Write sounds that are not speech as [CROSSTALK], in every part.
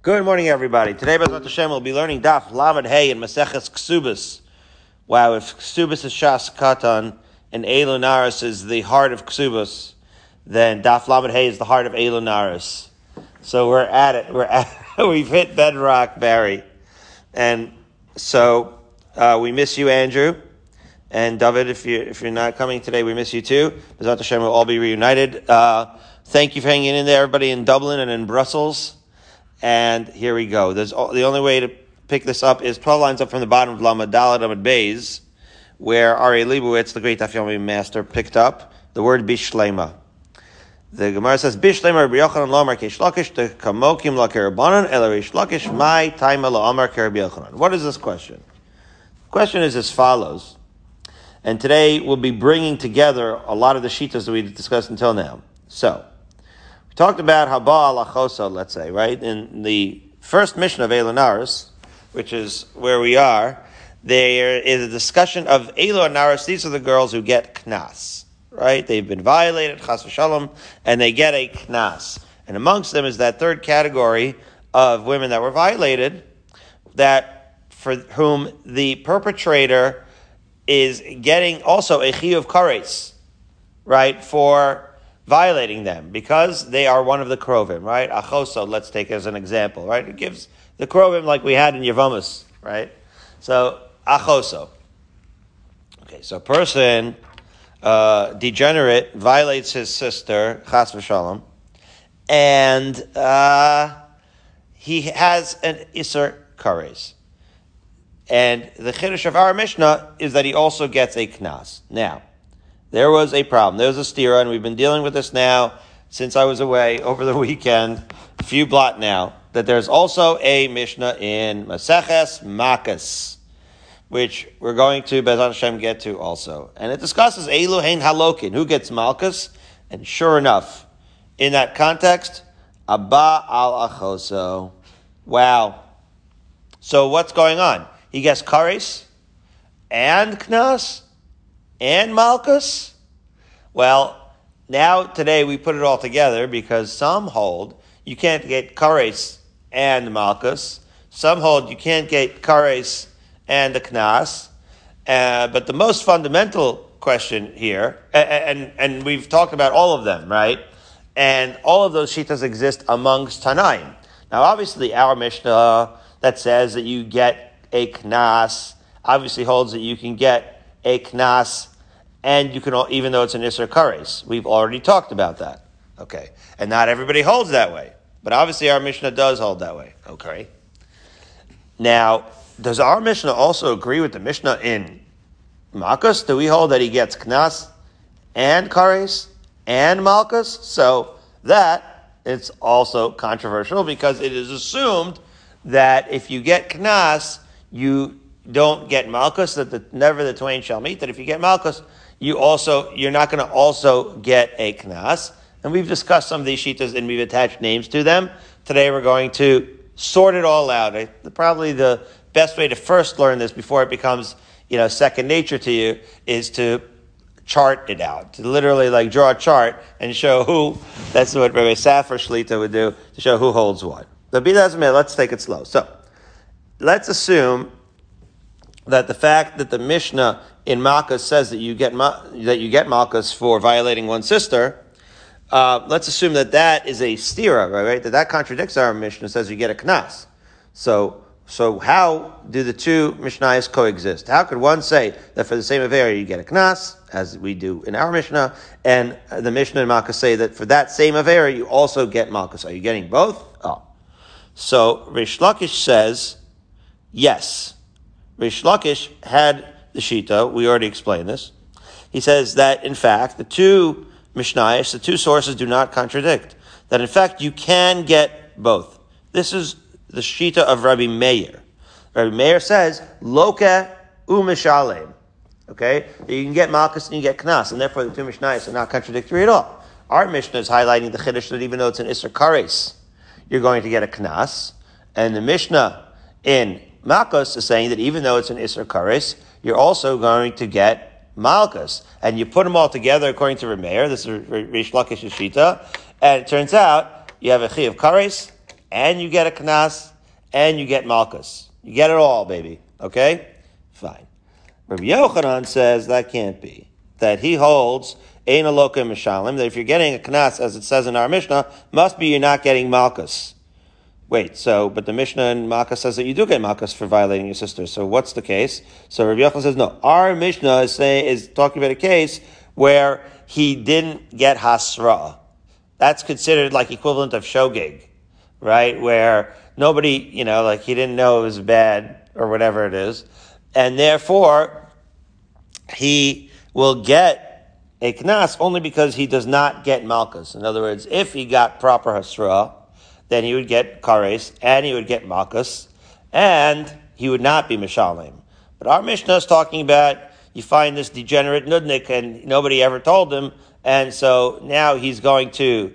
Good morning, everybody. Today, Bezrat Hashem, we'll be learning Daf Lamed Hey in Maseches Ksubas. Wow, if Ksubas is Shas Katan and Elunaris is the heart of Ksubas, then Daf Lamed Hey is the heart of Elunaris. So we're at it. We're at [LAUGHS] We've hit bedrock, Barry. And so uh, we miss you, Andrew. And David, if, you, if you're not coming today, we miss you too. Bezrat Hashem we'll all be reunited. Uh, thank you for hanging in there, everybody in Dublin and in Brussels. And here we go. There's the only way to pick this up is 12 lines up from the bottom of Lamed Dalet Amud Beis, where Ari Leibowitz, the great Daf master, picked up the word Bishlema. The Gemara says, Bishlema Rabbi Yochanan Lomar Keshlakish the Kamokim Lakarabanan El Rish Lakish Mai Taima Lomar Yochanan. What is this question? The question is as follows. And today we'll be bringing together a lot of the shitas that we discussed until now. So, talked about Haba Alachosa, let's say, right? In the first mission of Elonaris, which is where we are, there is a discussion of Elonaris. These are the girls who get knas, right? They've been violated, chas v'shalom, and they get a knas. And amongst them is that third category of women that were violated, that for whom the perpetrator is getting also a chi of kares, right? For violating them because they are one of the krovim, right? Achoso, let's take as an example, right? It gives the krovim like we had in Yavamas, right? So, achoso. Okay, so a person, uh, degenerate, violates his sister, chas v'shalom, and uh, he has an iser kares. And the chiddush of our Mishnah is that he also gets a knas. Now, there was a problem. There was a stira, and we've been dealing with this now since I was away [LAUGHS] over the weekend, a few blot now, that there's also a Mishnah in Maseches Makas, which we're going to, Bezrat Hashem, get to also. And it discusses Eluhain Halokin, who gets Malkus, and sure enough, in that context, Abba al Achoso. Wow. So what's going on? He gets Kares and Knas? And Malchus? Well, now today we put it all together because some hold you can't get Kares and Malchus. Some hold you can't get Kares and the Knas. Uh, but the most fundamental question here, and, and, we've talked about all of them, right? And all of those shitas exist amongst Tanaim. Now, obviously, our Mishnah that says that you get a Knas obviously holds that you can get a knas, and you can, even though it's an isser kares. We've already talked about that. Okay. And not everybody holds that way. But obviously our Mishnah does hold that way. Okay. Now, does our Mishnah also agree with the Mishnah in Malkus? Do we hold that he gets knas and kares and Malkus? So that it's also controversial because it is assumed that if you get knas, you don't get Malkus, that the, never the twain shall meet, that if you get Malkus, you also, you're not going to also get a Knas. And we've discussed some of these shitas and we've attached names to them. Today we're going to sort it all out. Probably the best way to first learn this before it becomes, you know, second nature to you is to chart it out. To literally like draw a chart and show who, that's what Rabbi Safar Shlita would do, to show who holds what. But be that as let's take it slow. So, let's assume that the fact that the Mishnah in Malkus says that you get that you get Malkus for violating one sister, uh, let's assume that that is a stira, right? That that contradicts our Mishnah says you get a knas. So, so how do the two Mishnayos coexist? How could one say that for the same aver you get a knas, as we do in our Mishnah, and the Mishnah in Malkus say that for that same aver you also get Malkus? Are you getting both? Oh. So Rish Lakish says, yes. Rish Lakish had the Shita, we already explained this. He says that, in fact, the two Mishnayos, the two sources do not contradict. That, in fact, you can get both. This is the Shita of Rabbi Meir. Rabbi Meir says, Loka u'mishalem. Okay? You can get Malchus and you get Knas, and therefore the two Mishnayos are not contradictory at all. Our Mishnah is highlighting the Chiddush that even though it's an Isser Kares, you're going to get a Knas. And the Mishnah in Malkus is saying that even though it's an Isser Kares, you're also going to get Malkus. And you put them all together according to Remeir, this is Rish Lakish Shita, and it turns out you have a Chi of Kares and you get a knas, and you get malchus. You get it all, baby. Okay? Fine. Rabbi Yochanan says that can't be. That he holds Ein Alokim Mishalim, that if you're getting a knas, as it says in our Mishnah, must be you're not getting malchus. Wait, so, but the Mishnah in Makkah says that you do get malchus for violating your sister. So what's the case? So Rabbi Yochanan says, no. Our Mishnah is saying, is talking about a case where he didn't get hasra. That's considered like equivalent of Shogig, right? Where nobody, you know, like he didn't know it was bad or whatever it is. And therefore, he will get a knas only because he does not get malchus. In other words, if he got proper hasra, then he would get kares and he would get malchus, and he would not be mishalim. But our Mishnah is talking about you find this degenerate nudnik and nobody ever told him, and so now he's going to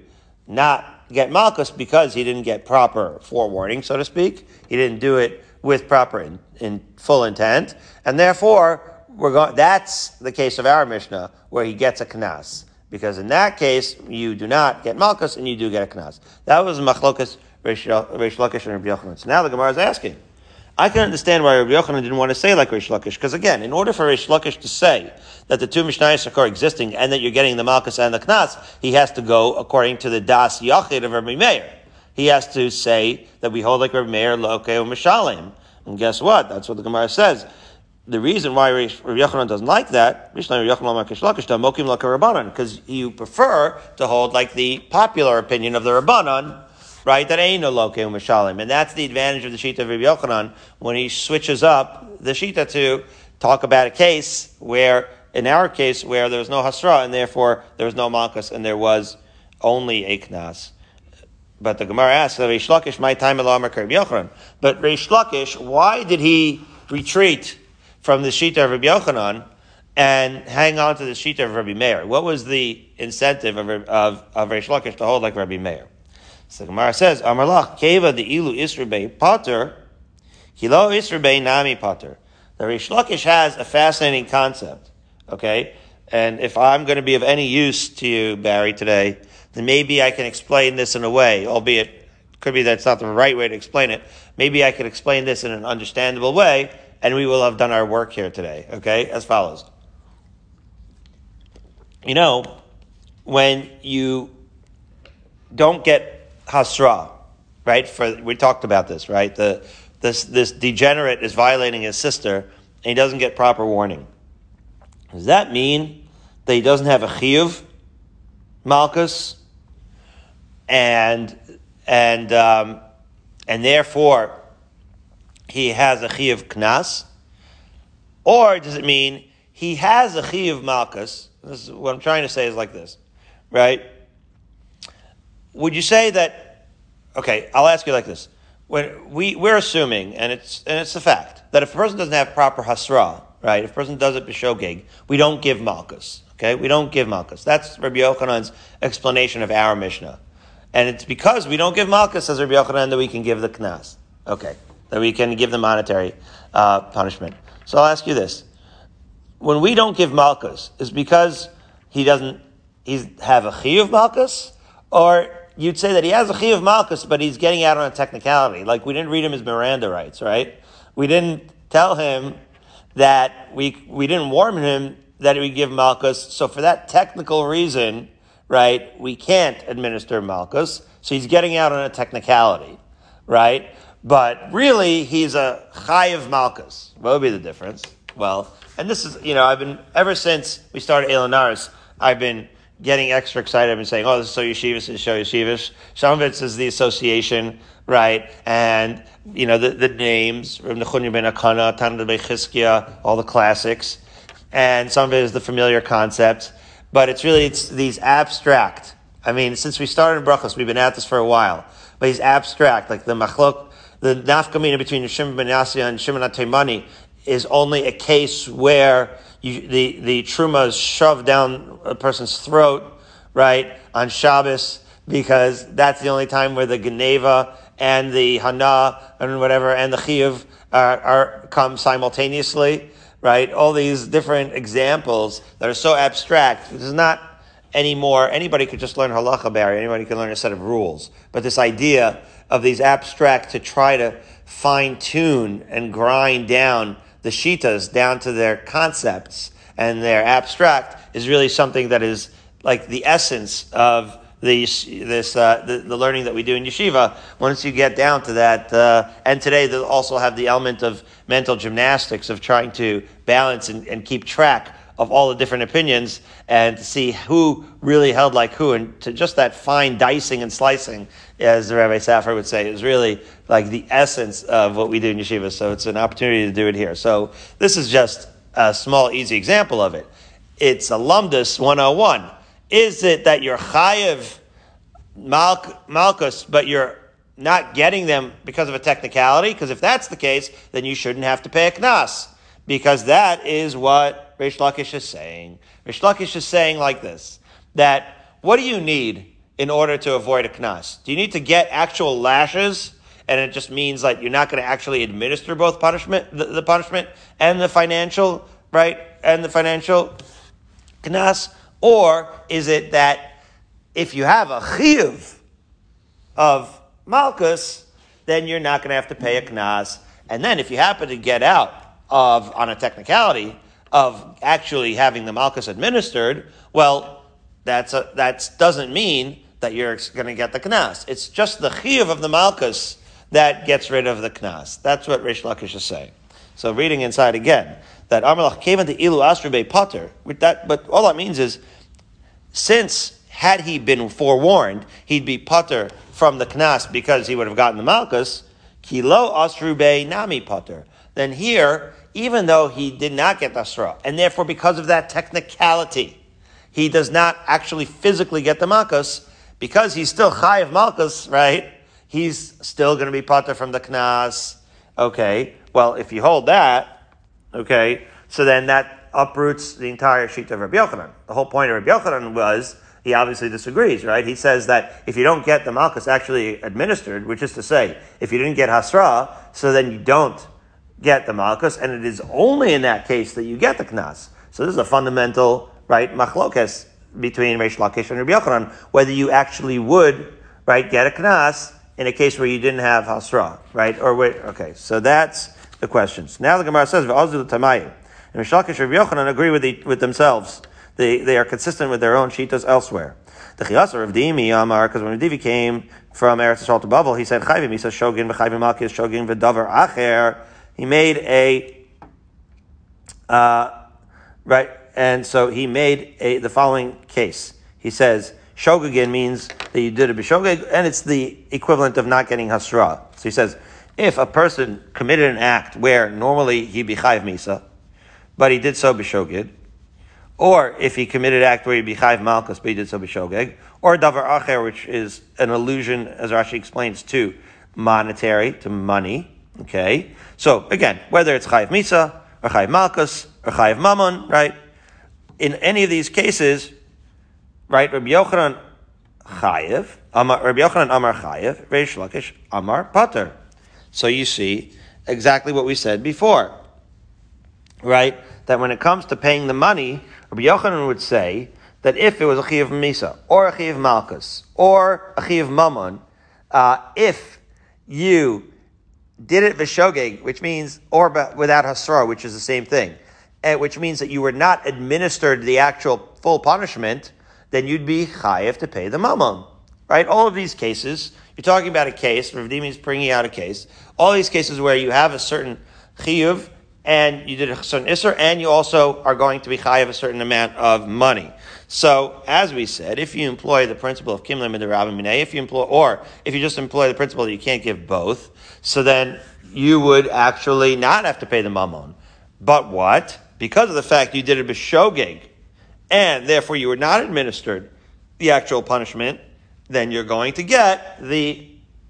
not get malchus because he didn't get proper forewarning, so to speak. He didn't do it with proper in, in full intent, and therefore we're going, that's the case of our Mishnah, where he gets a knas. Because in that case, you do not get malchus and you do get a knas. That was machlokas Reish Lakish and Rabbi Yochanan. So now the Gemara is asking. I can understand why Rabbi Yochanan didn't want to say like Reish Lakish, because again, in order for Reish Lakish to say that the two Mishnayos are coexisting and that you're getting the Malchus and the Knas, he has to go according to the Das Yachid of Rabbi Meir. He has to say that we hold like Rabbi Meir, Loke, or Mishalim. And guess what? That's what the Gemara says the reason why Rabbi Yochanan doesn't like that, because you prefer to hold like the popular opinion of the Rabbanan, right? That ain't no loke u'mishalim. And that's the advantage of the Shita of Rabbi Yochanan when he switches up the Shita to talk about a case where, in our case, where there was no Hasra and therefore there was no Malkus and there was only a Knas. But the Gemara asks, Reish Lakish, my time Rabbi Yochanan. But Reish Lakish, why did he retreat from the Shita of Rabbi Yochanan and hang on to the Shita of Rabbi Meir? What was the incentive of, of, of Reish Lakish to hold like Rabbi Meir? So Gemara says, Amarlach, Keva the Ilu Israbei Potter, Hilo Israbei Nami Potter. The Reish Lakish has a fascinating concept, okay? And if I'm going to be of any use to you, Barry, today, then maybe I can explain this in a way, albeit could be that's not the right way to explain it. Maybe I could explain this in an understandable way and we will have done our work here today. Okay, as follows. You know, when you don't get hasra, right? For we talked about this, right? The this this degenerate is violating his sister, and he doesn't get proper warning. Does that mean that he doesn't have a chiyuv, malchus, and and um, and therefore he has a of knas? Or does it mean he has a of malchus? This is what I'm trying to say is like this, right? Would you say that, okay, I'll ask you like this. When we, we're assuming, and it's, and it's a fact, that if a person doesn't have proper hasra, right, if a person does it b'shogeg, we don't give malchus, okay? We don't give malchus. That's Rabbi Yochanan's explanation of our Mishnah. And it's because we don't give malchus, says Rabbi Yochanan, that we can give the knas. Okay that we can give the monetary uh, punishment. So I'll ask you this: When we don't give malchus, is because he doesn't he's have a chiyuv malchus, or you'd say that he has a chiyuv malchus, but he's getting out on a technicality. Like we didn't read him his Miranda rights, right? We didn't tell him that we we didn't warn him that we give malchus. So for that technical reason, right, we can't administer malchus. So he's getting out on a technicality, right? But really, he's a chayiv Malkus. What would be the difference? Well, and this is, you know, I've been, ever since we started Elonaris, I've been getting extra excited. I've been saying, oh, this is so yeshivish, this is so yeshivish. Some of it is the association, right? And, you know, the, the names, Reb Nechunya ben Akana, Tanad all the classics. And some of it is the familiar concepts. But it's really, it's these abstract. I mean, since we started in Brachos, we've been at this for a while. But he's abstract, like the machlok, the nafkamina between Shimon ben Yasya and Shimon Taimani is only a case where you, the, the truma is shoved down a person's throat, right, on Shabbos, because that's the only time where the Geneva and the Hana and whatever and the Chiyuv are, are come simultaneously, right? All these different examples that are so abstract. This is not anymore. Anybody could just learn halacha, Barry. Anybody could learn a set of rules. But this idea of these abstract to try to fine tune and grind down the shitas down to their concepts and their abstract is really something that is like the essence of the, this, uh, the, the, learning that we do in yeshiva. Once you get down to that, uh, and today they also have the element of mental gymnastics of trying to balance and, and keep track of all the different opinions and to see who really held like who and to just that fine dicing and slicing, as the Rabbi Safar would say, is really like the essence of what we do in yeshiva. So it's an opportunity to do it here. So this is just a small, easy example of it. It's a lumdus 101. Is it that you're chayiv malchus, but you're not getting them because of a technicality? Because if that's the case, then you shouldn't have to pay a knas. Because that is what Rish Lakish is saying. Rish Lakish is saying like this, that what do you need in order to avoid a knas? Do you need to get actual lashes? And it just means like you're not going to actually administer both punishment, the, the punishment and the financial, right? And the financial knas? Or is it that if you have a chiyuv of malchus, then you're not going to have to pay a knas. And then if you happen to get out of, on a technicality, of actually having the malchus administered, well, that's a, that doesn't mean that you're going to get the knas. It's just the chiyuv of the malchus that gets rid of the knas. That's what Rish Lakish is saying. So reading inside again, that Amalach came into Ilu Asrube Potter, with that, but all that means is since had he been forewarned, he'd be putter from the knas because he would have gotten the malchus. Kilo asrube nami putter. Then here, even though he did not get the asra, and therefore because of that technicality, he does not actually physically get the malchus because he's still high of malchus, right? He's still going to be putter from the knas. Okay. Well, if you hold that, okay, so then that uproots the entire sheet of Rabbi Yochanan. The whole point of Rabbi Yochanan was he obviously disagrees, right? He says that if you don't get the malchus actually administered, which is to say, if you didn't get hasra, so then you don't get the malchus, and it is only in that case that you get the knas. So this is a fundamental, right, machlokes between Reish Lakish and Rabbi Yochanan, whether you actually would, right, get a knas in a case where you didn't have hasra, right? Or wait, okay, so that's the questions. Now the Gemara says, and Mishlakish and Rabbi Yochanan agree with, the, with themselves. They, they are consistent with their own shitas elsewhere. The Chiyasar of Dimi Amar, because when Dimi came from Eretz Yisrael to Bavel, he said Chayvim. He says Shogin v'Chayvim Malkis Shogin v'Davar Acher. He made a uh, right, and so he made a the following case. He says Shogagin means that you did a b'shogeg, and it's the equivalent of not getting hasra. So he says if a person committed an act where normally he'd be chayv misa, but he did so b'shogeg, or if he committed act where he'd be chayv malchus, but he did so b'shogeg, or davar acher, which is an allusion, as Rashi explains, to monetary, to money. Okay, so again, whether it's chayv misa or chayv malchus or chayv mammon, right? In any of these cases, right? Rabbi Yochanan chayiv, Rabbi Yochanan Amar chayiv, Reish Lakish Amar pater. So you see exactly what we said before right? That when it comes to paying the money, Rabbi Yochanan would say that if it was a chiyav misa or a chiyav malchus or a chiyav mammon, uh, if you did it v'shogeg, which means or without hasra, which is the same thing, and which means that you were not administered the actual full punishment, then you'd be chayiv to pay the mammon. Right? All of these cases, you're talking about a case, Rav is bringing out a case, all these cases where you have a certain chiyuv and you did a certain isser, and you also are going to be chayav a certain amount of money. So, as we said, if you employ the principle of kimlim and rabbi minay, if you employ, or if you just employ the principle that you can't give both, so then you would actually not have to pay the mammon. But what? Because of the fact you did it b'shogeg, and therefore you were not administered the actual punishment, then you're going to get the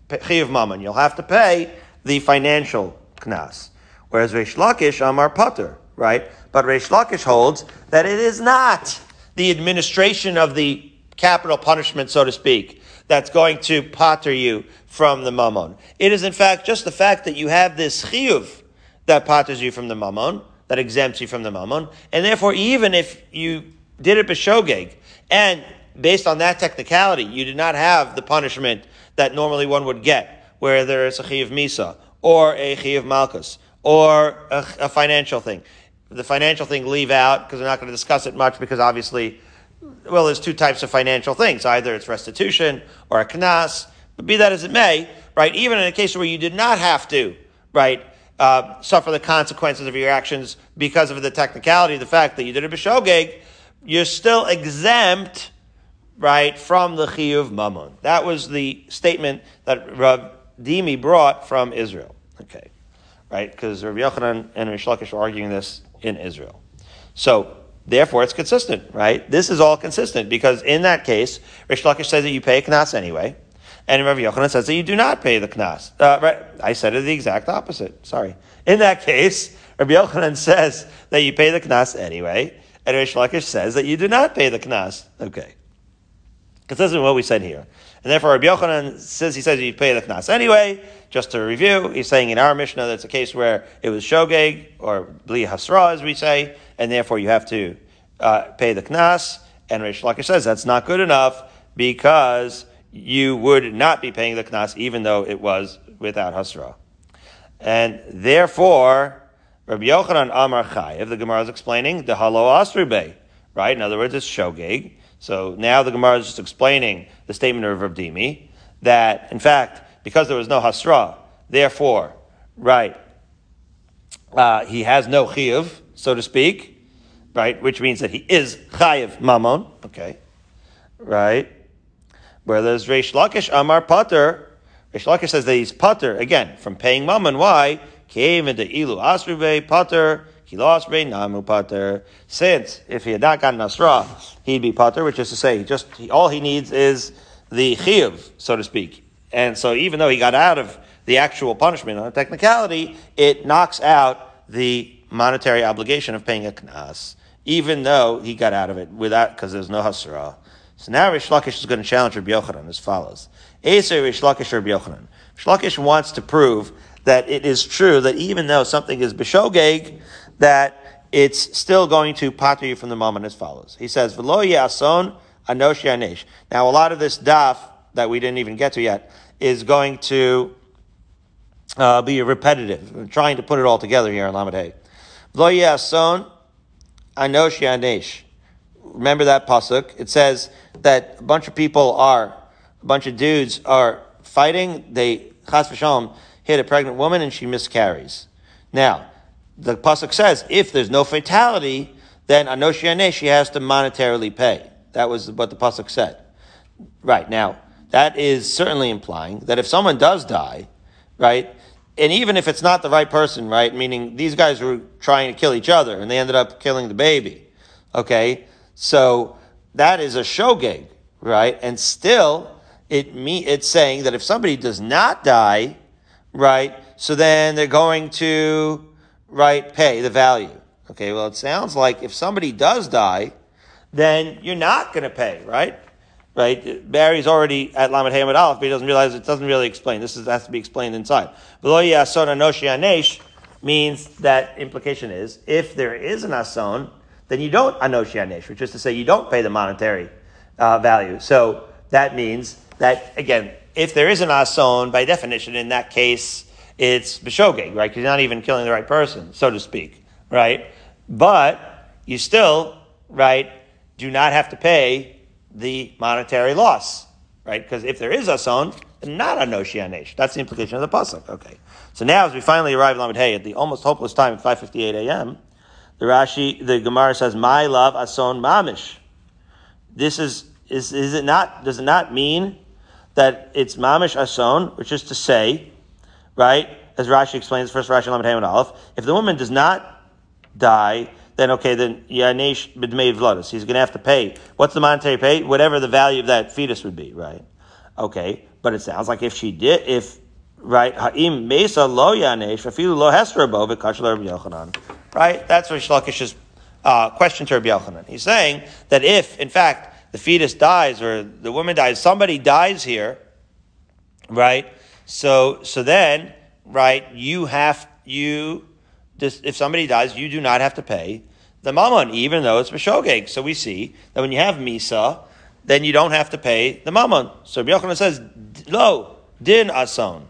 chiyav mammon. You'll have to pay the financial knas. Whereas Reish Lakish Amar Pater, right? But Reish Lakish holds that it is not the administration of the capital punishment, so to speak, that's going to potter you from the mammon. It is in fact just the fact that you have this chiyuv that potters you from the mammon, that exempts you from the mammon, and therefore even if you did it b'shogeg, and based on that technicality, you did not have the punishment that normally one would get where there's a Chiv Misa, or a Chiv Malkus, or a, a financial thing. The financial thing leave out because we're not going to discuss it much because obviously, well, there's two types of financial things. Either it's restitution or a knas, but be that as it may, right, even in a case where you did not have to, right, uh, suffer the consequences of your actions because of the technicality, the fact that you did a b'shogeg, you're still exempt, right, from the chiyuv mammon. That was the statement that Rav Dimi brought from Israel. Okay, right, because Rav Yochanan and Rish Lakish are arguing this in Israel. So, therefore, it's consistent, right? This is all consistent because in that case, Rish Lakish says that you pay a knas anyway. And Rabbi Yochanan says that you do not pay the knas. Uh, right, I said it the exact opposite. Sorry. In that case, Rabbi Yochanan says that you pay the knas anyway, and Rish Lakish says that you do not pay the knas. Okay. Consistent with what we said here. And therefore, Rabbi Yochanan says he says you pay the knas anyway. Just to review, he's saying in our Mishnah that's a case where it was shogeg or bli hasra, as we say, and therefore you have to uh, pay the knas. And Rish Lakish says that's not good enough because you would not be paying the knas even though it was without hasra. And therefore, Rabbi Yochanan Amar Chayev, the Gemara is explaining the halo asrube, right? In other words, it's shogeg. So now the Gemara is just explaining the statement of Rav Dimi that, in fact, because there was no hasra, therefore, right, uh, he has no chiyuv, so to speak, right, which means that he is chayiv mamon, okay, right. Where there's Reish Lakish Amar Pater. Reish Lakish says that he's Pater, again, from paying mammon. Why? Came into Ilu Asrube Pater. Since if he had not gotten Asra, he'd be Pater, which is to say, just all he needs is the Chiyuv, so to speak. And so even though he got out of the actual punishment on a technicality, it knocks out the monetary obligation of paying a knas, even though he got out of it without, because there's no hasra. So now Rish Lakish is going to challenge Rabbi Yochanan as follows. Eser Rish Lakish Rabbi Yochanan. Rish Lakish wants to prove that it is true that even though something is b'shogeg, that it's still going to pater you from the moment as follows. He says, V'lo yason anosh yanesh. Now a lot of this daf that we didn't even get to yet is going to uh, be repetitive. I'm trying to put it all together here in Lamed Hay. V'lo yason anosh yanesh remember that pasuk. It says that a bunch of people are, a bunch of dudes are fighting. They chas v'shalom hit a pregnant woman and she miscarries. Now, the pasuk says if there's no fatality, then anoshi she has to monetarily pay. That was what the pasuk said. Right now, that is certainly implying that if someone does die, right, and even if it's not the right person, right, meaning these guys were trying to kill each other and they ended up killing the baby, okay, so that is a shogeg, right? And still, it me it's saying that if somebody does not die, right, so then they're going to right pay the value. Okay, well, it sounds like if somebody does die, then you're not going to pay, right? Right? Barry's already at Lamed Hamad Aleph, but he doesn't realize it doesn't really explain. This is, has to be explained inside. Beloy Ason Anoshianesh means that implication is if there is an ason, then you don't anoshi anesh, which is to say you don't pay the monetary uh, value. So that means that again, if there is an ason, by definition, in that case, it's b'shogeg, right? Because you're not even killing the right person, so to speak, right? But you still, right, do not have to pay the monetary loss, right? Because if there is a ason, not anoshi anesh. That's the implication of the pasuk. Okay. So now, as we finally arrive at Lamed Hay at the almost hopeless time of 5:58 a.m. The Rashi, the Gemara says, "My love ason mamish." This is is is it not? Does it not mean that it's mamish ason, which is to say, right? As Rashi explains, first Rashi Lamed Haman Aleph, if the woman does not die, then okay, then yanesh b'dmei vladus. He's going to have to pay. What's the monetary pay? Whatever the value of that fetus would be, right? Okay, but it sounds like if she did, if right, ha'im mesa lo yanesh, afilu lo v'kachler Yochanan right? That's Rish Lakish's uh, question to Rabbi Yochanan. He's saying that if, in fact, the fetus dies or the woman dies, somebody dies here, right? So, so then, right, you have, you, if somebody dies, you do not have to pay the mammon, even though it's b'shogeg. So we see that when you have misa, then you don't have to pay the mammon. So Yochanan says, lo, din ason.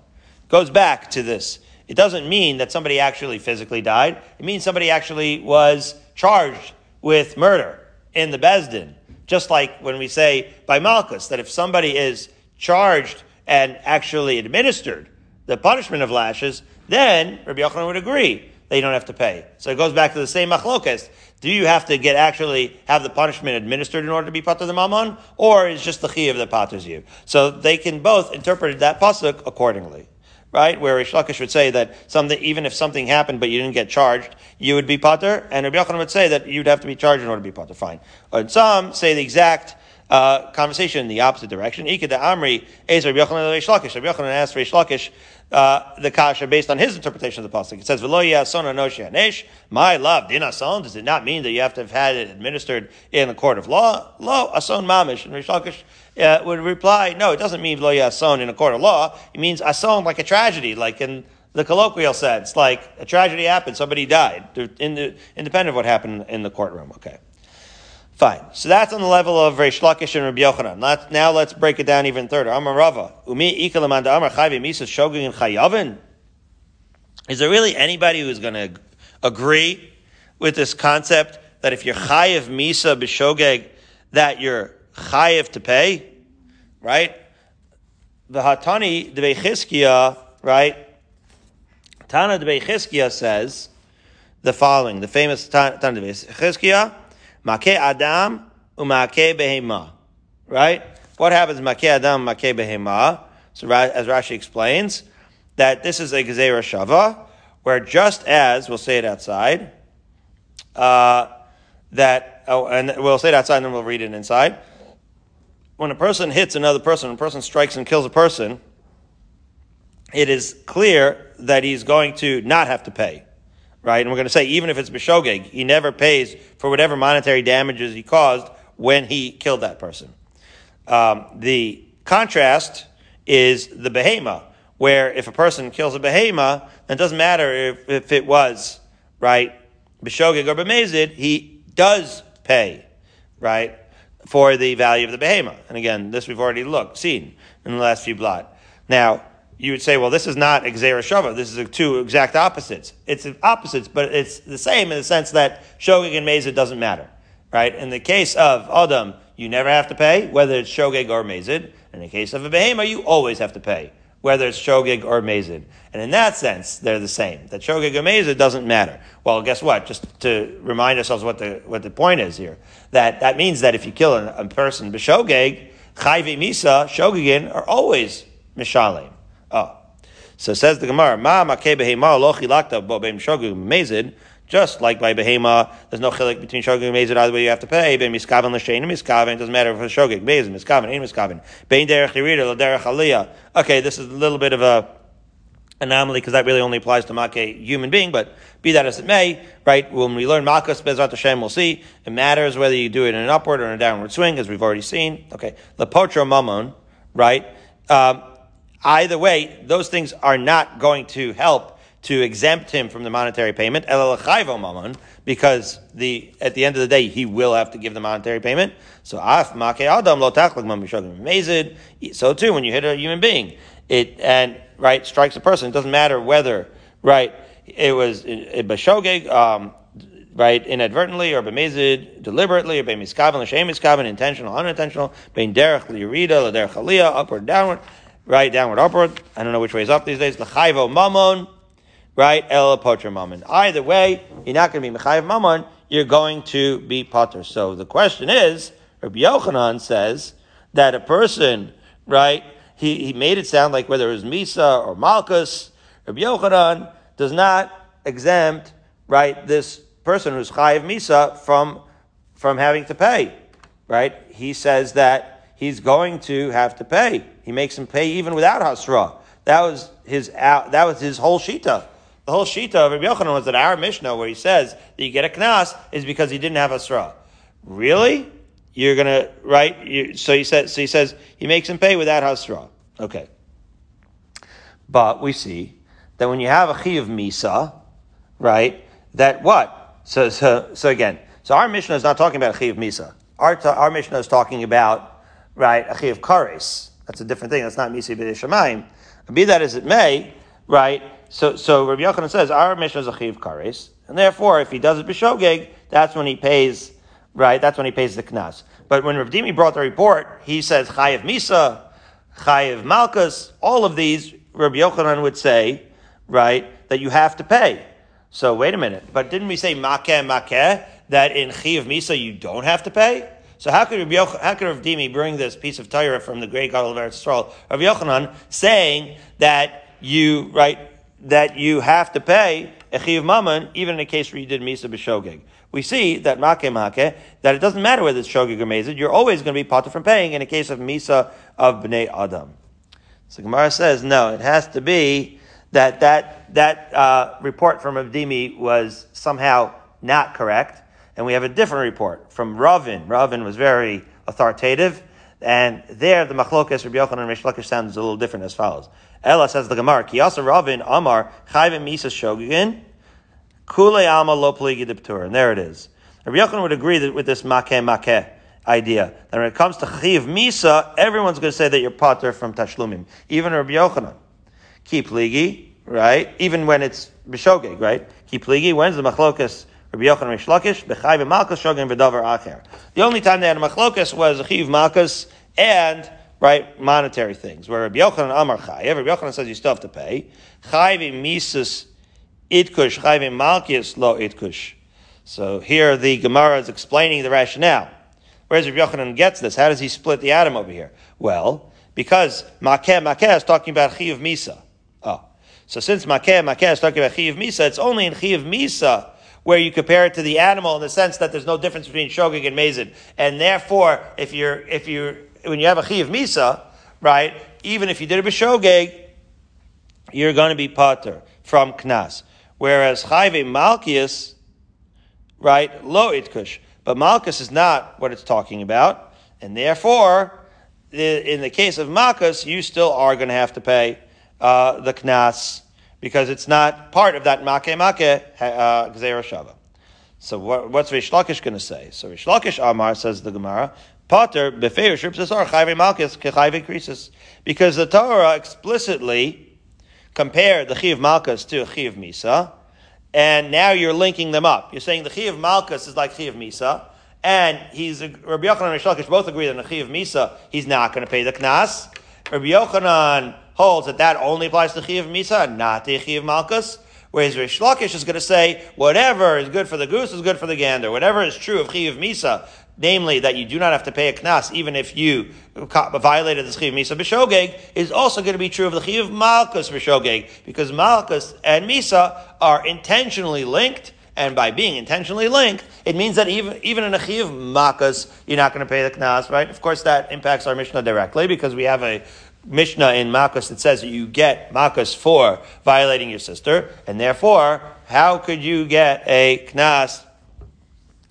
goes back to this. It doesn't mean that somebody actually physically died. It means somebody actually was charged with murder in the Besdin. Just like when we say by Malchus, that if somebody is charged and actually administered the punishment of lashes, then Rabbi Yochanan would agree that you don't have to pay. So it goes back to the same machlokes. Do you have to get actually have the punishment administered in order to be pater the mammon, or is just the chi of the paters you? So they can both interpret that pasuk accordingly right? Where Rish Lakish would say that something, even if something happened but you didn't get charged, you would be pater, and Rabbi Yochanan would say that you'd have to be charged in order to be pater. Fine. And some say the exact uh, conversation in the opposite direction. Ika de Amri, Rabbi Yochanan. Rabbi Yochanan asked Rish Lakish, uh, the kasha based on his interpretation of the pasuk. It says, "V'lo yason anoshi hanesh." My love, din ason. Does it not mean that you have to have had it administered in the court of law? Lo ason mamish. And Rish Lakish uh, would reply, "No, it doesn't mean v'lo ason in a court of law. It means ason like a tragedy, like in the colloquial sense, like a tragedy happened, somebody died, in the, independent of what happened in the courtroom." Okay. Fine. So that's on the level of Reish Lakish and Rabbi Yochanan. now let's break it down even further. Amar Rava. Umi ikalamanda amar chayvi and chayavin. Is there really anybody who's going to agree with this concept that if you're chayiv misa b'shogeg, that you're chayiv to pay? Right? The Hatani de right? Tana de says the following, the famous Tana de Make Adam umake behema. Right? What happens make Adam make behema? So as Rashi explains, that this is a gezerah shava, where just as we'll say it outside, uh, that oh, and we'll say it outside, and then we'll read it inside. When a person hits another person, a person strikes and kills a person, it is clear that he's going to not have to pay right? And we're going to say even if it's bishogeg, he never pays for whatever monetary damages he caused when he killed that person. Um, the contrast is the behema, where if a person kills a behema, then it doesn't matter if, if it was right bishogeg or bemezid, he does pay, right, for the value of the behema. And again, this we've already looked seen in the last few blot. Now you would say, well, this is not gzera This is two exact opposites. It's opposites, but it's the same in the sense that Shogeg and Mazid doesn't matter, right? In the case of Adam, you never have to pay, whether it's Shogeg or Mazid. In the case of a Behema, you always have to pay, whether it's Shogeg or Mazid. And in that sense, they're the same. That Shogeg or Mazid doesn't matter. Well, guess what? Just to remind ourselves what the, what the point is here. That, that means that if you kill a, a person, B'Shogeg, Chayvi Misa, Shogegin are always Mishalim. Oh. So says the Gemara, Ma makeh shogeg mezid. Just like by behema, there's no chilik between shogeg and mezid. Either way, you have to pay. Ben miskaven l'shein miskaven. Doesn't matter if it's shogeg, mezid, miskaven, ain't miskaven. Bein derech yerida, lo derech aliyah. Okay, this is a little bit of a anomaly because that really only applies to make human being, but be that as it may, right? When we learn Makas Bezrat Hashem, we'll see it matters whether you do it in an upward or in a downward swing, as we've already seen. Okay, Lepotro Mammon, right? Um, Either way, those things are not going to help to exempt him from the monetary payment, because the at the end of the day he will have to give the monetary payment. So af adam lo So too, when you hit a human being, it and right strikes a person. It doesn't matter whether right it was bashogeg, um, right inadvertently or bemezid deliberately or bemiskaven l'shem intentional unintentional bein derech liyurida derech aliyah upward downward right? Downward, upward. I don't know which way is up these days. L'chayvo mamon, right? El potter mamon. Either way, you're not going to be mechayiv mamon. You're going to be potter. So the question is, Rabbi Yochanan says that a person, right? He, he made it sound like whether it was Misa or Malchus, Rabbi Yochanan does not exempt, right, this person who's Chayiv Misa from, from having to pay, right? He says that he's going to have to pay. He makes him pay even without hasra. That was his that was his whole shita. The whole shita of Rabbi Yochanan was that our Mishnah, where he says that you get a knas, is because he didn't have hasra. Really? You're gonna right? You, so he says. So he says he makes him pay without hasra. Okay. But we see that when you have a chi of misa, right? That what? So so so again. So our Mishnah is not talking about chi of misa. Our, our Mishnah is talking about right a of kares. That's a different thing. That's not Misi B'Dei Shemaim. Be that as it may, right? So, so Rabbi Yochanan says our mission is a chiv kares, and therefore, if he does it b'shogeg, that's when he pays, right? That's when he pays the knas. But when Rav Dimi brought the report, he says chayiv misa, chayiv malchus, all of these Rabbi Yochanan would say, right, that you have to pay. So wait a minute, but didn't we say makeh makeh that in chayiv misa you don't have to pay? So how could Rabbi Yoch- how could Rav Dimi bring this piece of Torah from the great God of Eretz Yisrael, Rav Yochanan, saying that you right that you have to pay a chiv mammon even in a case where you did misa b'shogeg? We see that make make that it doesn't matter whether it's shogeg or mazid, you're always going to be potter from paying in a case of misa of bnei adam. So Gemara says no, it has to be that that that uh, report from Rav Dimi was somehow not correct and we have a different report from Ravin. Ravin was very authoritative, and there the machlokas Rabbi Yochanan and Rish Lakish sounds a little different as follows. Ella says the Gemara, Ki also Ravin Amar Chayvim Misa Shogin Kule Alma Lo Pligi and there it is. Rabbi Yochanan would agree with this Makeh Makeh idea that when it comes to Chiv Misa, everyone's going to say that you're potter from Tashlumim, even Rabbi Yochanan. Keep Pligi, right? Even when it's Bishogeg, right? Keep Pligi. When's the machlokas? Rabbi Yochanan Rish Lakish, v'malchus shogin v'davar acher. The only time they had a machlokas was chiv malchus and, right, monetary things. Where Rabbi Yochanan Amar Chayev, Rabbi Yochanan says you still have to pay. Chayev mises itkush, chayev malchus lo itkush. So here the Gemara is explaining the rationale. Whereas Rabbi Yochanan gets this? How does he split the atom over here? Well, because Makeh Makeh is talking about Chiv Misa. Oh. So since Makeh Makeh is talking about Chiv Misa, it's only in Chiv Misa where you compare it to the animal in the sense that there's no difference between shogeg and mazid. And therefore, if you're, if you're, when you have a chiv misa, right, even if you did it b'shogeg, you're going to be pater from knas. Whereas chayve malchius, right, lo itkush. But malchus is not what it's talking about. And therefore, in the case of malchus, you still are going to have to pay uh, the knas because it's not part of that make make uh, gzera shava. So what, what's Rish Lakish going to say? So Rish Lakish Amar says the Gemara, Potter befeir shirpsasar chayve malchus kechayve because the Torah explicitly compared the chiv to chiv misa, and now you're linking them up. You're saying the chiv is like chiv misa, and he's Rabbi Yochanan and Rish Lakish both agree that in a chiv misa he's not going to pay the knas. Rabbi Yochanan holds that that only applies to Chiv Misa, not to Chiv Malchus. Whereas Rish Lakish is going to say, whatever is good for the goose is good for the gander. Whatever is true of Chiv Misa, namely that you do not have to pay a knas even if you violated the Chiv Misa B'Shogeg, is also going to be true of the Chiv Malchus B'Shogeg, because Malchus and Misa are intentionally linked, and by being intentionally linked, it means that even, even in a Chiv Malchus, you're not going to pay the knas, right? Of course, that impacts our Mishnah directly, because we have a Mishnah in Makos that says that you get Makos for violating your sister, and therefore, how could you get a knas,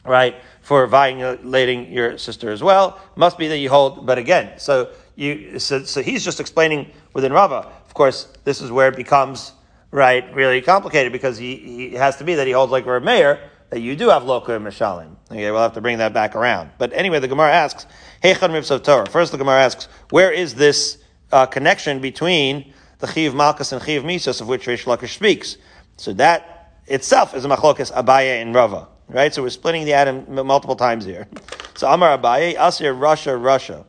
right, for violating your sister as well? Must be that you hold, but again, so you, so, so he's just explaining within Rava. Of course, this is where it becomes, right, really complicated because he, he has to be that he holds like a mayor, that you do have loka and mishalim. Okay, we'll have to bring that back around. But anyway, the Gemara asks, Hechan ribsa Torah. First, the Gemara asks, where is this uh, connection between the Chiv Malchus and Chiv Misos, of which Rish Lakish speaks. So that itself is a machlokas Abaye and Rava. Right? So we're splitting the atom multiple times here. So Amar Abaye, Asir, rasha, rasha.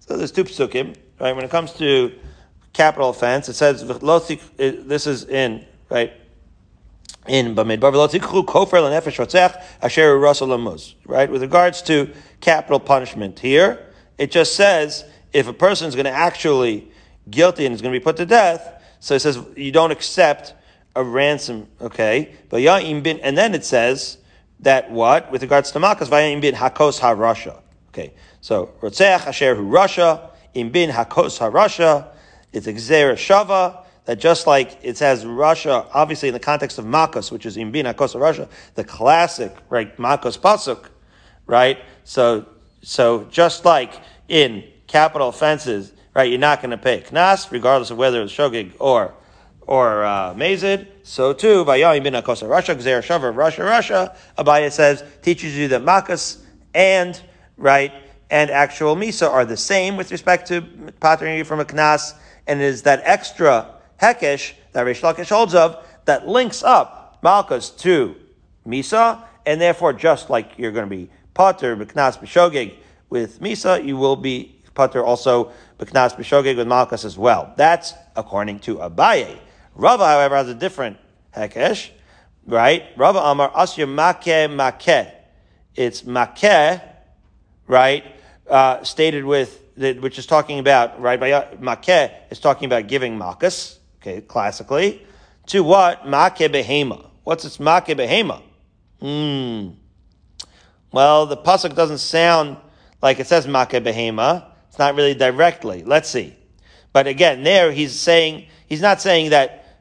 So there's two psukim, right? When it comes to capital offense, it says, this is in, right? In Bamidbar, right? With regards to capital punishment here, it just says if a person is going to actually guilty and is going to be put to death, so it says you don't accept a ransom, okay? But bin, and then it says that what with regards to makas vayim bin hakos ha rasha. Okay, so rotzeach asher hu rasha im bin hakos ha rasha. It's a shava that just like it says rasha, obviously in the context of Makos, which is Imbin Hakos rasha, the classic, right, Makos Pasuk, right? So, so just like in capital offenses, right, you're not going to pay knas, regardless of whether it's shogig or or uh, mazid. So too, vayayim bin akosa rasha, gzer shavar rasha, rasha. Abaye says teaches you that makas and right and actual misa are the same with respect to patering you from a knas, and it is that extra Hekesh that Rish Lakish holds of that links up Malchus to Misa, and therefore just like you're going to be Potter, B'knas, B'shogeg with Misa, you will be Potter also B'knas, B'shogeg with Malchus as well. That's according to Abaye. Rava, however, has a different Hekesh, right? Rava Amar Asya Make Make. It's Make, right? Uh, stated with, which is talking about, right? Make is talking about giving Malchus, okay, classically. To what? Make Behema. What's its Make Behema? Hmm. Well, the pasuk doesn't sound like it says Make Behema. It's not really directly. Let's see. But again, there he's saying he's not saying that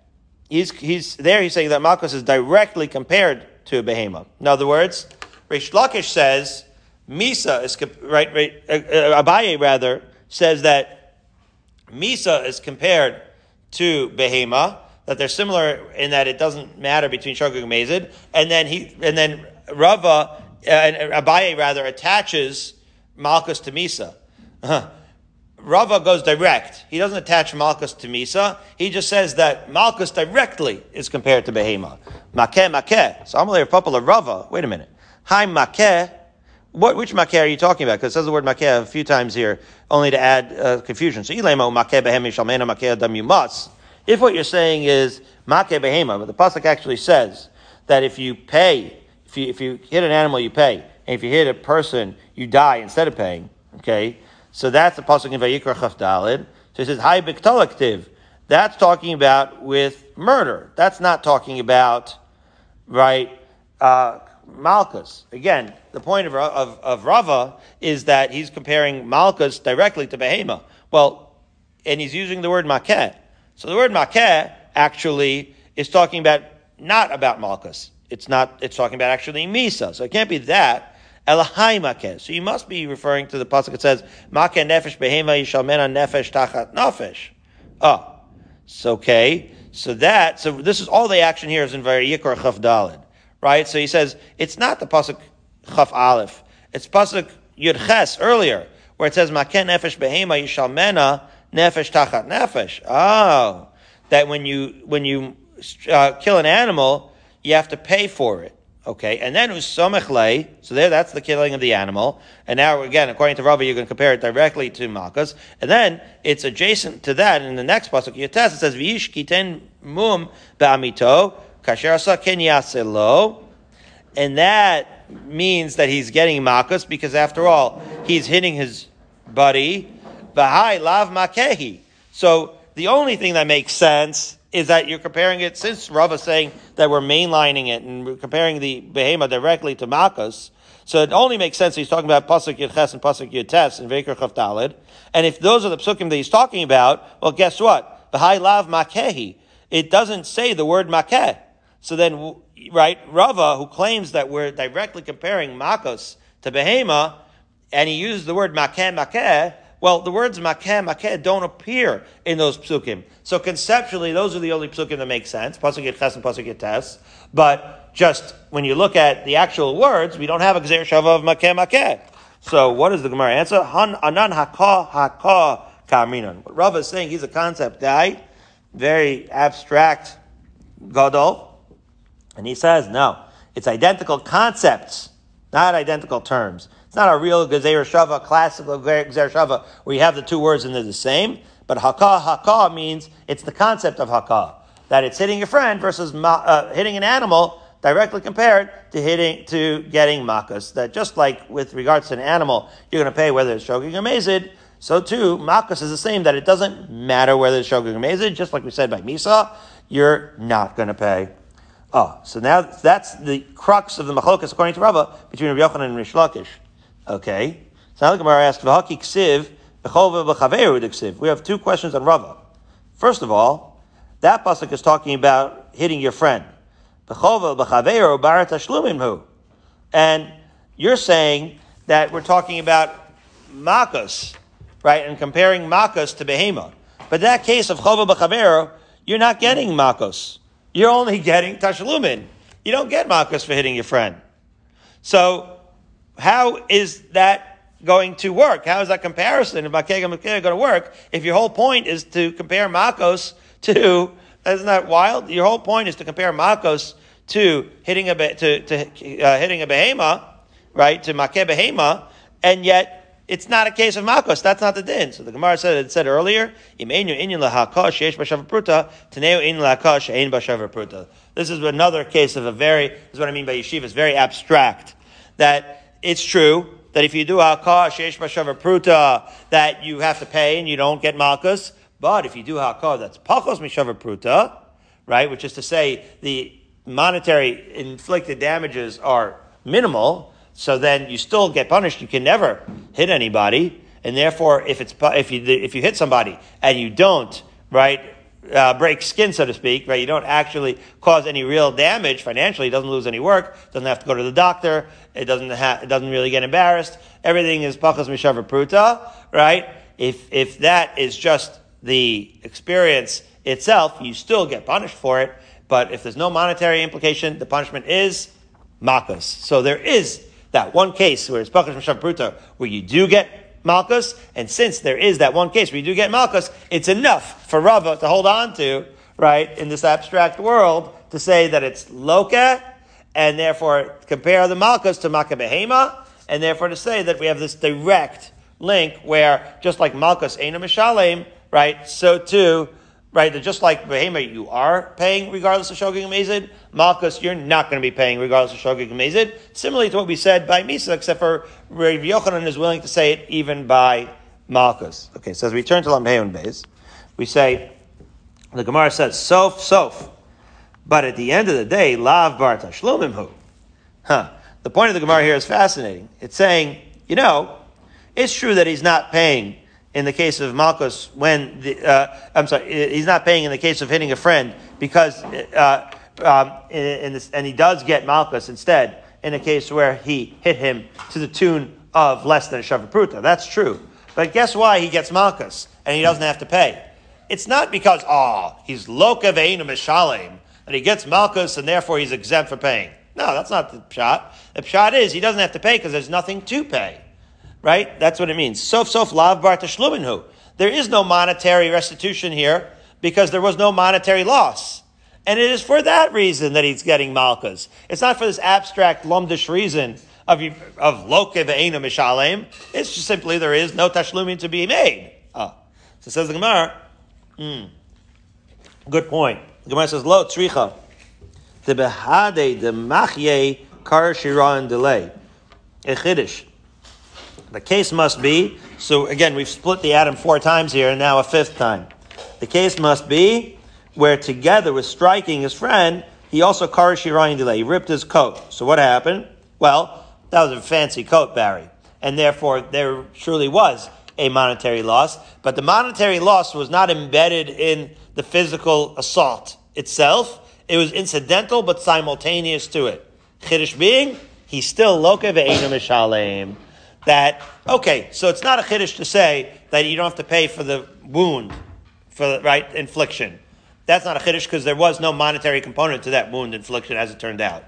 he's he's there. He's saying that Malchus is directly compared to a behema. In other words, Rish Lakish says Misa is right. right uh, Abaye rather says that Misa is compared to behema. That they're similar in that it doesn't matter between Shogeg and Mazid. And then he and then Rava uh, and Abaye rather attaches Malchus to Misa. Uh-huh. Rava goes direct. He doesn't attach Malchus to Misa. He just says that Malchus directly is compared to Behema. Makeh, Makeh. So I'm going to popular Rava. Wait a minute. Hi, Makeh. What, which Makeh are you talking about? Because it says the word Makeh a few times here, only to add uh, confusion. So Ilemo, Makeh, Behema, Shalmena, Makeh, Adam, you must. If what you're saying is Makeh, Behema, but the Pasuk actually says that if you pay, if you, if you hit an animal, you pay. And if you hit a person, you die instead of paying. Okay? So that's the pasuk in Vayikra Chaf Dalid. So he says, "Hi biktolaktiv." That's talking about with murder. That's not talking about right uh, Malchus. Again, the point of, of, of Rava is that he's comparing Malchus directly to Behema. Well, and he's using the word makeh. So the word makeh actually is talking about not about Malchus. It's not. It's talking about actually Misa. So it can't be that. Elahai makeh. So you must be referring to the pasuk that says makeh nefesh behema yishalmena nefesh tachat nefesh. Oh, so okay. So that so this is all the action here is in Vayikra Chaf Dalid, right? So he says it's not the pasuk Chaf Aleph. It's pasuk Yud Ches earlier where it says makeh nefesh behema yishalmena nefesh tachat nefesh. Oh, that when you when you uh, kill an animal, you have to pay for it. Okay, and then usamechle. So there, that's the killing of the animal. And now, again, according to Rabbi, going to compare it directly to Malchus. And then it's adjacent to that in the next pasuk Yates. It says v'ish kiten mum ba'amito kasher asa ken. And that means that he's getting Malchus because, after all, he's hitting his buddy. V'hai lav makehi. So the only thing that makes sense is that you're comparing it, since Rav is saying that we're mainlining it and we're comparing the Behema directly to Malchus, so it only makes sense he's talking about Pasuk Yud Ches and Pasuk Yud Tes and Vayikra Chaf Dalid. And if those are the psukim that he's talking about, well, guess what? High Lav Makehi. It doesn't say the word Makeh. So then, right, Rava, who claims that we're directly comparing Makos to Behema, and he uses the word Makeh Makeh, well, the words makeh, makeh don't appear in those psukim. So conceptually, those are the only psukim that make sense. Pasuk ches and pasuk. But just when you look at the actual words, we don't have a gzer shava of makeh, makeh. So what does the Gemara answer? Han anan hakah hakah kaminan. What Rav is saying, he's a concept guy, very abstract gadol, and he says no, it's identical concepts, not identical terms. It's not a real Gezer Shava, classical Gezer Shava, where you have the two words and they're the same. But Hakah, Hakah means it's the concept of Hakah. That it's hitting a friend versus uh, hitting an animal directly compared to hitting, to getting makas. That just like with regards to an animal, you're going to pay whether it's shogig or mazid, so too, makas is the same, that it doesn't matter whether it's shogig or mazid, just like we said by Misa, you're not going to pay. Oh, so now that's the crux of the machlokas according to Rava between Rabbi Yochanan and Rish Lakish. Okay. So now the Gemara asks, "V'haki ksiv We have two questions on Rava. First of all, that pasuk is talking about hitting your friend. And you're saying that we're talking about makas, right, and comparing makas to behema. But that case of chova b'chaveru, you're not getting makos. You're only [LAUGHS] getting tashlumin. You don't get makos for hitting your friend. So how is that going to work? How is that comparison of Makega Makega going to work if your whole point is to compare Makos to, isn't that wild? Your whole point is to compare Makos to hitting a, to, to uh, hitting a behema, right, to Makeh behema, and yet it's not a case of makos. That's not the din. So the Gemara said it said earlier, This is another case of a very. This is what I mean by yeshiva. It's very abstract. That it's true that if you do hakah sheish b'shavar pruta, that you have to pay and you don't get makos. But if you do hakah that's pachos mishavar pruta, right, which is to say the monetary inflicted damages are minimal so then you still get punished. You can never hit anybody, and therefore, if it's if you if you hit somebody and you don't right uh, break skin, so to speak, right, you don't actually cause any real damage financially. It doesn't lose any work. Doesn't have to go to the doctor. It doesn't ha- it doesn't really get embarrassed. Everything is pachas mishavar pruta, right? If if that is just the experience itself, you still get punished for it. But if there's no monetary implication, the punishment is makas. So there is that one case where it's Bakash Mashav Pruta, where you do get Malkus, and since there is that one case where you do get Malchus, it's enough for Rava to hold on to, right, in this abstract world, to say that it's Loka, and therefore compare the Malchus to Makabehema, and therefore to say that we have this direct link where just like Malkus Eina Mishalem, right, so too right? That just like Behema, you are paying regardless of Shogig Amazid. Malchus, you're not going to be paying regardless of Shogig Amazid. Similarly to what we said by Misa, except for Rav Yochanan is willing to say it even by Malchus. Okay, so as we turn to Lamheon Beis, we say, the Gemara says, Sof, Sof. But at the end of the day, Lav Barta Shlomimhu. Huh. The point of the Gemara here is fascinating. It's saying, you know, it's true that he's not paying in the case of Malchus when the, uh, I'm sorry, he's not paying in the case of hitting a friend because, uh, um, in, in this, and he does get Malchus instead in a case where he hit him to the tune of less than a Shavapruta. That's true. But guess why he gets Malchus and he doesn't have to pay? It's not because, oh, he's loka ve'inu mishalem, that he gets Malchus and therefore he's exempt for paying. No, that's not the shot. The shot is he doesn't have to pay because there's nothing to pay right? That's what it means. Sof sof lav bar tashluminhu. There is no monetary restitution here because there was no monetary loss. And it is for that reason that he's getting malchus. It's not for this abstract lumdish reason of, of loke ve'ena mishalem. It's just simply there is no tashlumin to be made. Oh. So says the Gemara, mm, good point. The Gemara says, lo tzricha. The behade the machye kar shira and delay. A chiddush. The case must be, so again, we've split the atom four times here and now a fifth time. The case must be where together with striking his friend, he also karashirayin delay. He ripped his coat. So what happened? Well, that was a fancy coat, Barry. And therefore, there truly was a monetary loss. But the monetary loss was not embedded in the physical assault itself. It was incidental but simultaneous to it. Chiddush being, he's still loke ve'enu mishalem that, okay, so it's not a chiddush to say that you don't have to pay for the wound, for the right infliction. That's not a chiddush because there was no monetary component to that wound infliction as it turned out.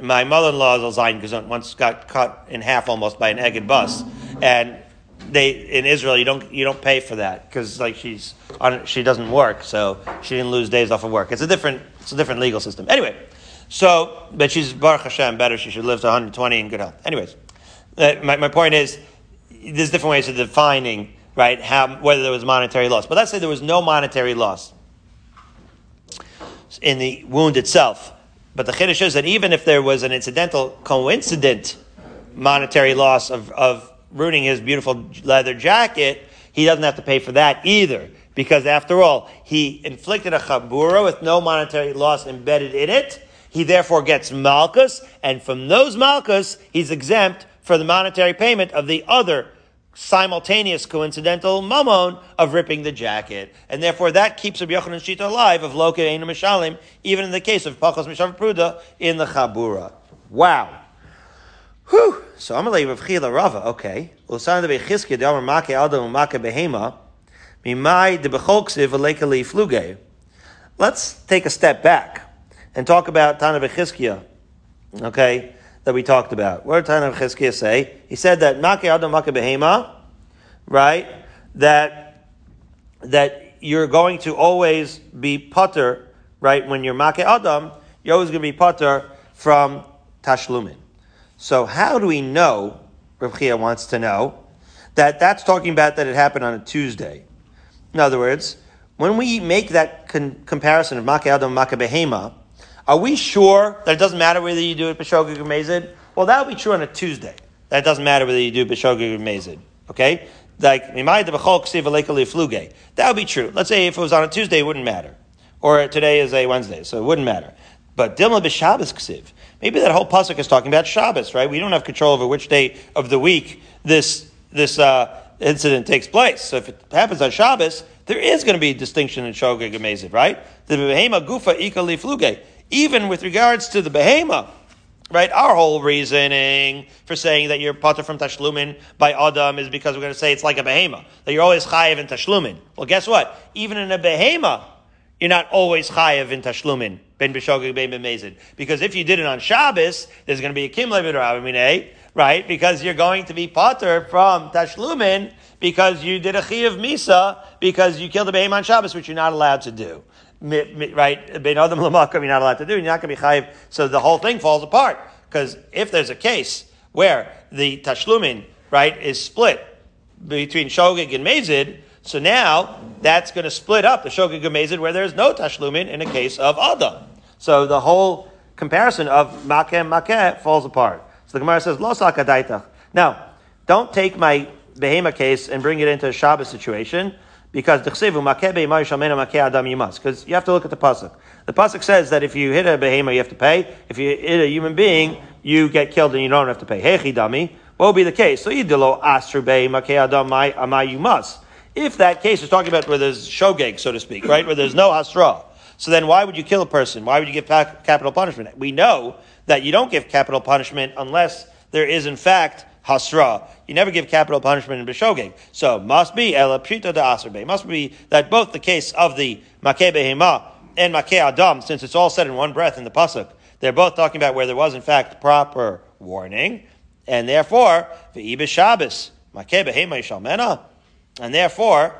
My mother-in-law, because once got cut in half almost by an Egged bus, and they in Israel you don't you don't pay for that because like she's on she doesn't work, so she didn't lose days off of work. It's a different it's a different legal system. Anyway, so but she's Baruch Hashem better. She should live to 120 in good health. Anyways, Uh, my, my point is, there's different ways of defining, right, how, whether there was monetary loss. But let's say there was no monetary loss in the wound itself. But the chiddush is that even if there was an incidental, coincident monetary loss of, of ruining his beautiful leather jacket, he doesn't have to pay for that either. Because after all, he inflicted a chabura with no monetary loss embedded in it. He therefore gets malchus, and from those malchus, he's exempt for the monetary payment of the other simultaneous coincidental mammon of ripping the jacket. And therefore that keeps Rabbi Yochanan Shita alive of Loke Einu Mishalim, even in the case of Pachos Mishav Pruda in the Chabura. Wow. Whew. So I'm going to Rav Chila Rava. Okay. Usan de Bechizki de Amar Make Adam Make Behema. Mimai de Becholksiv Alekali Fluge. Let's take a step back and talk about Tana Bechizkiya. Okay that we talked about. What did Tanakh Chizkiah say? He said that Make Adam Make Behema, right? That that you're going to always be putter, right? When you're make adam, you're always going to be putter from tashlumin. So how do we know? Rav Chia wants to know that that's talking about that it happened on a Tuesday. In other words, when we make that con- comparison of make adam, make behema, are we sure that it doesn't matter whether you do it b'shogeg or mezid? Well, that would be true on a Tuesday. That doesn't matter whether you do b'shogeg or mezid. Okay? Like, that would be true. Let's say if it was on a Tuesday, it wouldn't matter. Or today is a Wednesday, so it wouldn't matter. But Dilma b'Shabbos ksiv. Maybe that whole pasuk is talking about Shabbos, right? We don't have control over which day of the week this this uh, incident takes place. So if it happens on Shabbos, there is going to be a distinction in Shogeg and right? The behema gufa ikali fluge. Even with regards to the behema, right? Our whole reasoning for saying that you're potter from tashlumin by Adam is because we're going to say it's like a behema that you're always chayiv in tashlumin. Well, guess what? Even in a behema, you're not always chayiv in tashlumin ben b'shogeg ben b'mezid. Because if you did it on Shabbos, there's going to be a kim levid eh? right? Because you're going to be potter from tashlumin because you did a chiyav misa because you killed a behem on Shabbos, which you're not allowed to do. Right? Ben adam lamakom, you're not allowed to do. You're not going to be chayiv. So the whole thing falls apart. Because if there's a case where the tashlumin, right, is split between shogeg and mezid, so now that's going to split up the shogeg Gemezid where there's no tashlumin in a case of Adam. So the whole comparison of makem makeh falls apart. So the Gemara says, Lo sakadaitach. Now, don't take my behema case and bring it into a Shabbos situation because because you have to look at the pasuk. The pasuk says that if you hit a behema, you have to pay. If you hit a human being, you get killed and you don't have to pay. Hechi dami. What would be the case? So you dilo asr adam amay you must. If that case is talking about where there's shogeg, so to speak, right, where there's no hasra, so then why would you kill a person? Why would you give capital punishment? We know that you don't give capital punishment unless there is in fact hasra. You never give capital punishment in b'shogeg. So must be ela pshita da asrbe. Must be that both the case of the makeh behema and makeh adam, since it's all said in one breath in the pasuk, they're both talking about where there was in fact proper warning, and therefore the ibis Shabbos makeh behema yishalmena. And therefore,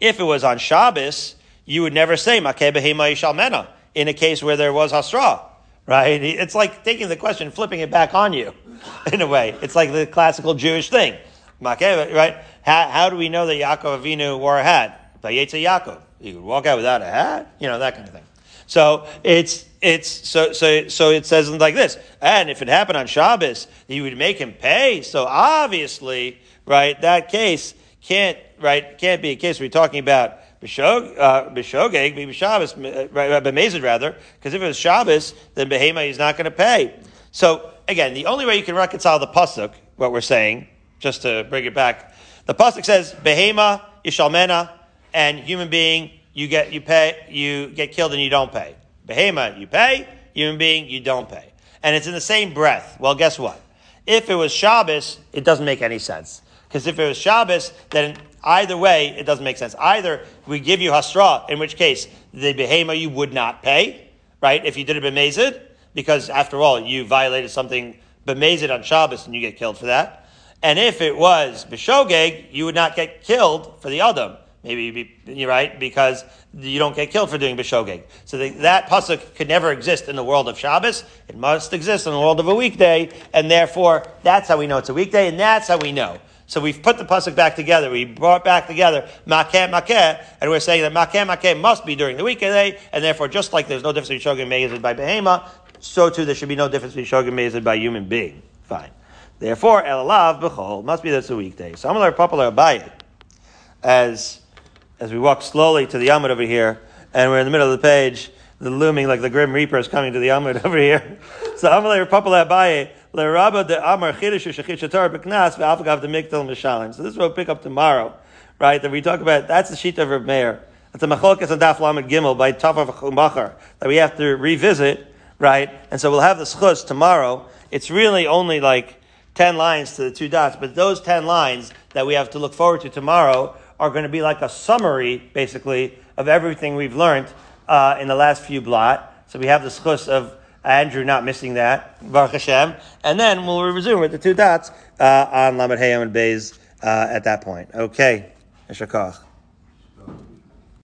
if it was on Shabbos, you would never say Makebehema Shalmena in a case where there was Hasra. Right? It's like taking the question, flipping it back on you, [LAUGHS] in a way. It's like the classical Jewish thing. Right? How, how do we know that Yaakov Avinu wore a hat? Yitzhak Yaakov. You could walk out without a hat, you know, that kind of thing. So it's it's so so so it says like this. And if it happened on Shabbos, you would make him pay. So obviously, right? That case can't, right, can't be a case we're talking about B'shogeg, uh, B'Shabbos, right, B'Mezid rather, because if it was Shabbos, then Behema he's not going to pay. So, again, the only way you can reconcile the Pasuk, what we're saying, just to bring it back, the Pasuk says, Behema, Yishalmena, and human being, you get, you pay, you get killed and you don't pay. Behema, you pay, human being, you don't pay. And it's in the same breath. Well, guess what? If it was Shabbos, it doesn't make any sense. Because if it was Shabbos, then either way, it doesn't make sense. Either we give you Hasra, in which case the Behema you would not pay, right? If you did it Bemezid, because after all, you violated something Bemezid on Shabbos and you get killed for that. And if it was Beshogeg, you would not get killed for the Adam. Maybe you'd be, you're right, because you don't get killed for doing Beshogeg. So the, that pasuk could never exist in the world of Shabbos. It must exist in the world of a weekday, and therefore that's how we know it's a weekday, and that's how we know so we've put the pasuk back together. We brought back together makeh makeh, and we're saying that makeh makeh must be during the weekday, and therefore, just like there's no difference between shogeg and by behema, so too there should be no difference between shogeg and by human being. Fine. Therefore, elalav b'chol must be that's a weekday. So Amalar popular it as as we walk slowly to the Amud over here, and we're in the middle of the page, the looming like the Grim Reaper is coming to the Amud [LAUGHS] over here. So Amalar popular it. De Amar Mishalim. So this is what we'll pick up tomorrow, right? That we talk about. That's the sheet of Reb Meir. That's a Machlokas and Daf Lamed Gimel by Tafav Chumachar that we have to revisit, right? And so we'll have the zchus tomorrow. It's really only like ten lines to the two dots, but those ten lines that we have to look forward to tomorrow are going to be like a summary, basically, of everything we've learned uh, in the last few blot. So we have the zchus of Andrew not missing that, Baruch Hashem. And then we'll resume with the two dots uh, on Lamed Hayam and Bays uh, at that point. Okay. Eshakach.